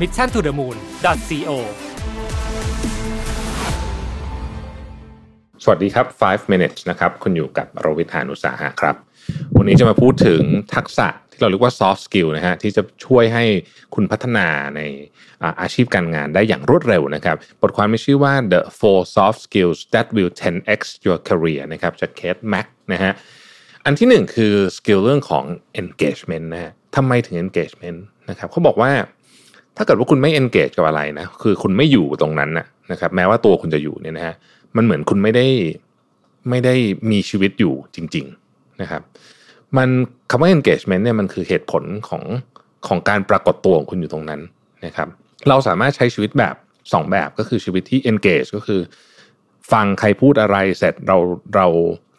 mission to the moon co สวัสดีครับ 5 minutes นะครับ คุณอยู่กับโรวิทานุสาหะครับ วันนี้จะมาพูดถึงทักษะที่เราเรียกว่า soft skill นะฮะ ที่จะช่วยให้คุณพัฒนาในอาชีพการงานได้อย่างรวดเร็วนะครับ บทความมีชื่อว่า the four soft skills that will 10x your career นะครับจากเคทแม็กนะฮะ อันที่หนึ่งคือสกิลเรื่องของ engagement นะฮะทำไมถึง engagement นะครับเขาบอกว่า ถ้าเกิดว่าคุณไม่ engage กับอะไรนะคือคุณไม่อยู่ตรงนั้นนะนะครับ แม้ว่าตัวคุณจะอยู่เนี่ยนะฮะมันเหมือนคุณไม่ได้ไม่ได้มีชีวิตอยู่จริง ๆนะครับ มันคำว่า engagement เนี่ยมันคือเหตุผลของของการปรากฏตัวของคุณอยู่ตรงนั้นนะครับ เราสามารถใช้ชีวิตแบบสองแบบก็คือชีวิตที่ engage ก็คือ ฟังใครพูดอะไรเสร็จเราเรา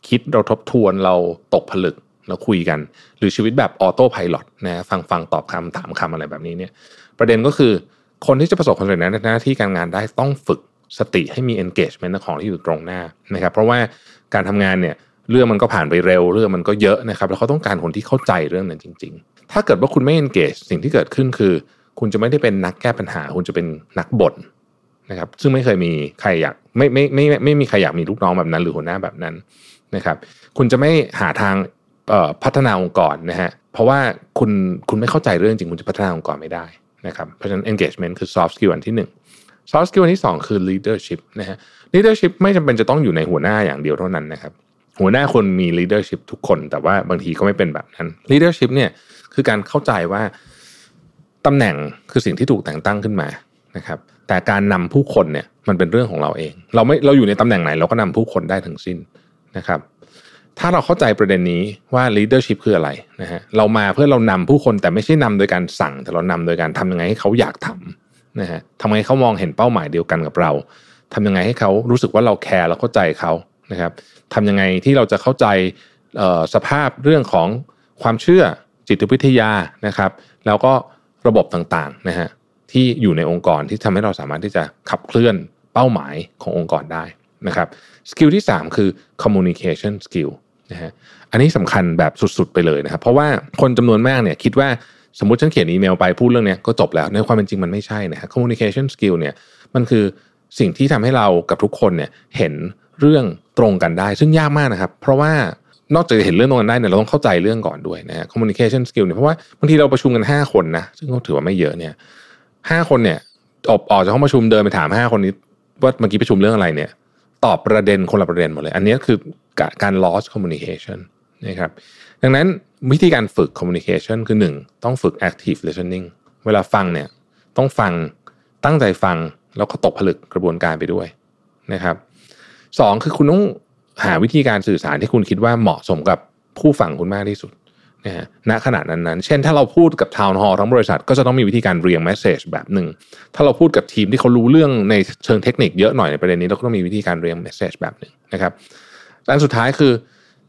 คิดเราทบทวนเราตกผลึก เราคุยกัน หรือชีวิตแบบออโต้พายロนะฟังฟังตอบคำถามคำอะไรแบบนี้เนี่ยประเด็นก็คือคนที่จะประสบความสำเร็จในหน้าที่การงานได้ต้องฝึกสติให้มี engagement ของที่อยู่ตรงหน้านะครับเพราะว่าการทำงานเนี่ยเรื่องมันก็ผ่านไปเร็วเรื่องมันก็เยอะนะครับแล้วเขาต้องการคนที่เข้าใจเรื่องนั้นจริง ๆ ถ้าเกิดว่าคุณไม่ engage สิ่งที่เกิดขึ้นคือ คุณจะไม่ได้เป็นนักแก้ปัญหา คุณจะเป็นนักบ่นนะครับซึ่งไม่เคยมีใครอยากไม่ไม่ไม่ไม่ไม่มีใครอยากมีลูกน้องแบบนั้น หรือหัวหน้าแบบนั้นนะครับ คุณจะไม่หาทาง พัฒนาองค์กรนะฮะเพราะว่าคุณคุณไม่เข้าใจเรื่องจริงคุณจะพัฒนาองค์กรไม่ได้นะครับเพราะฉะนั้น engagement คือ soft skill อันที่หนึ่ง soft skill อันที่สองคือ leadership นะฮะ leadership ไม่จำเป็นจะต้องอยู่ในหัวหน้าอย่างเดียวเท่านั้นนะครับ หัวหน้าคนมี leadership ทุกคน แต่ว่าบางทีก็ไม่เป็นแบบนั้น leadership เนี่ยคือการเข้าใจว่าตำแหน่งคือสิ่งที่ถูกแต่งตั้งขึ้นมานะครับ แต่การนำผู้คนเนี่ยมันเป็นเรื่องของเราเอง เราไม่เราอยู่ในตำแหน่งไหนเราก็นำผู้คนได้ทั้งสิ้นนะครับ ถ้าเราเข้าใจประเด็นนี้ว่า leadership คืออะไรนะฮะเรามาเพื่อเรานำผู้คนแต่ไม่ใช่นำโดยการสั่ง แต่เรานำโดยการทำยังไงให้เขาอยากทำนะฮะทำยังไงเขามองเห็นเป้าหมายเดียวกันกับเราทำยังไงให้เขารู้สึกว่าเราแคร์เราเข้าใจเขานะครับทำยังไงที่เราจะเข้าใจสภาพเรื่องของความเชื่อจิตวิทยานะครับ แล้วก็ระบบต่างๆนะฮะที่อยู่ในองค์กรที่ทำให้เราสามารถที่จะขับเคลื่อนเป้าหมายขององค์กรได้ นะครับสกิลที่ 3 คือ communication skill นะฮะอันนี้สำคัญแบบสุดๆไปเลยนะครับ เพราะว่าคนจำนวนมากเนี่ยคิดว่าสมมติฉันเขียนอีเมลไปพูดเรื่องเนี้ยก็จบแล้วในความเป็นจริงมันไม่ใช่นะฮะ communication skill เนี่ยมันคือสิ่งที่ทำให้เรากับทุกคนเนี่ยเห็นเรื่องตรงกันได้ ซึ่งยากมากนะครับ เพราะว่านอกจากจะเห็นเรื่องตรงกันได้เนี่ยเราต้องเข้าใจเรื่องก่อนด้วยนะฮะ communication skill เนี่ยเพราะว่าบางทีเราประชุมกัน 5 คนนะซึ่งก็ถือว่าไม่เยอะเนี่ยห้าคนเนี่ยออกออกจากห้องประชุมเดินไปถามห้าคนนี้ว่าเมื่อกี้ประชุมเรื่องอะไรเนี่ย ตอบประเด็นคนละประเด็นหมดเลย อันนี้คือการ loss communication นะครับดังนั้นวิธีการฝึก communication คือหนึ่งต้องฝึก active listening เวลาฟังเนี่ยต้องฟังตั้งใจฟังแล้วก็ตกผลึกกระบวนการไปด้วยนะครับสองคือคุณต้องหาวิธีการสื่อสารที่คุณคิดว่าเหมาะสมกับผู้ฟังคุณมากที่สุด นะฮะณขณะนั้น เช่นถ้าเราพูดกับ town hall ทั้งบริษัทก็จะต้องมีวิธีการเรียง message แบบหนึ่ง ถ้าเราพูดกับทีมที่เขารู้เรื่องในเชิงเทคนิคเยอะหน่อยในประเด็นนี้เราก็ต้องมีวิธีการเรียง message แบบหนึ่งนะครับอันสุดท้ายคือ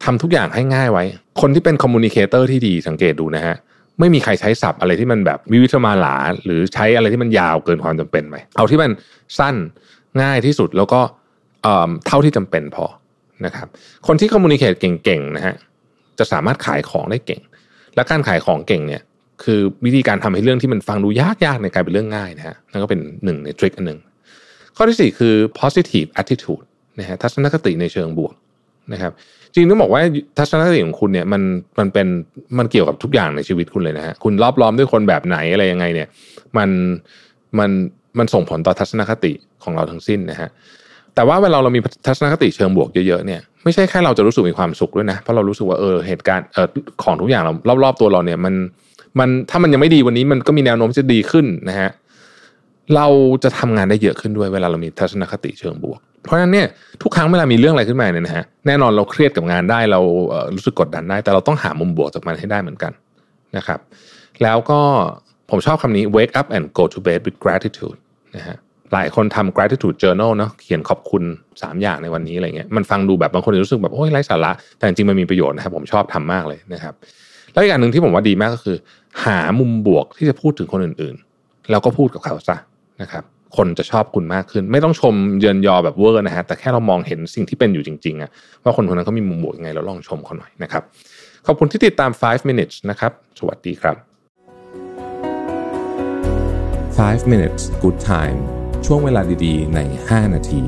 ทำทุกอย่างให้ง่ายไว้ คนที่เป็น communicator ที่ดีสังเกตดูนะฮะไม่มีใครใช้ศัพท์อะไรที่มันแบบวิวิธมาหลา หรือใช้อะไรที่มันยาวเกินความจำเป็นไปเอาที่มันสั้นง่ายที่สุดแล้วก็เท่าที่จำเป็นพอนะครับ คนที่คอมมูนิเคตเก่งๆนะฮะ จะสามารถขายของได้เก่ง และการขายของเก่งเนี่ยคือวิธีการทำให้เรื่องที่มันฟังดูยากๆในกลายเป็นเรื่องง่ายนะฮะนั่นก็เป็นหนึ่งในทริคอันหนึ่งข้อที่สี่คือ positive attitude นะฮะทัศนคติในเชิงบวกนะครับจริงต้องบอกว่าทัศนคติของคุณเนี่ยมันมันเป็นมันเกี่ยวกับทุกอย่างในชีวิตคุณเลยนะฮะคุณรอบล้อมด้วยคนแบบไหนอะไรยังไงเนี่ยมันมันมันส่งผลต่อทัศนคติของเราทั้งสิ้นนะฮะ แต่ว่าเวลาเรามีทัศนคติเชิงบวกเยอะๆเนี่ยไม่ใช่แค่เราจะรู้สึกมีความสุขด้วยนะเพราะเรารู้สึกว่าเออเหตุการณ์เออของทุกอย่างเรารอบๆตัวเราเนี่ยมันมันถ้ามันยังไม่ดีวันนี้มันก็มีแนวโน้มจะดีขึ้นนะฮะเราจะทำงานได้เยอะขึ้นด้วยเวลาเรามีทัศนคติเชิงบวก เพราะฉะนั้นเนี่ยทุกครั้งเวลามีเรื่องอะไรขึ้นมาเนี่ยนะฮะแน่นอนเราเครียดกับงานได้เราเรู้สึกกดดันได้ แต่เราต้องหามุมบวกจากมันให้ได้เหมือนกันนะครับ แล้วก็ผมชอบคำนี้ wake up and go to bed with gratitude นะฮะ หลายคนทำ gratitude journal เนาะเขียนขอบคุณ 3 อย่างในวันนี้อะไรเงี้ยมันฟังดูแบบบางคนรู้สึกแบบโอ้ยไร้สาระ แต่จริงๆมันมีประโยชน์นะครับผมชอบทำมากเลยนะครับแล้วอีกอย่างหนึ่งที่ผมว่าดีมากก็คือ หามุมบวกที่จะพูดถึงคนอื่นๆ แล้วก็พูดกับเขาซะนะครับคนจะชอบคุณมากขึ้น ไม่ต้องชมเยินยอแบบเวอร์นะฮะแต่แค่เรามองเห็นสิ่งที่เป็นอยู่จริงๆอะว่าคนคนนั้นเขามีมุมบวกยังไงเราลองชมเขาหน่อยนะครับขอบคุณที่ติดตาม 5 minutes นะครับ สวัสดีครับ 5 minutes good time ช่วงเวลาดีๆ ใน 5 นาที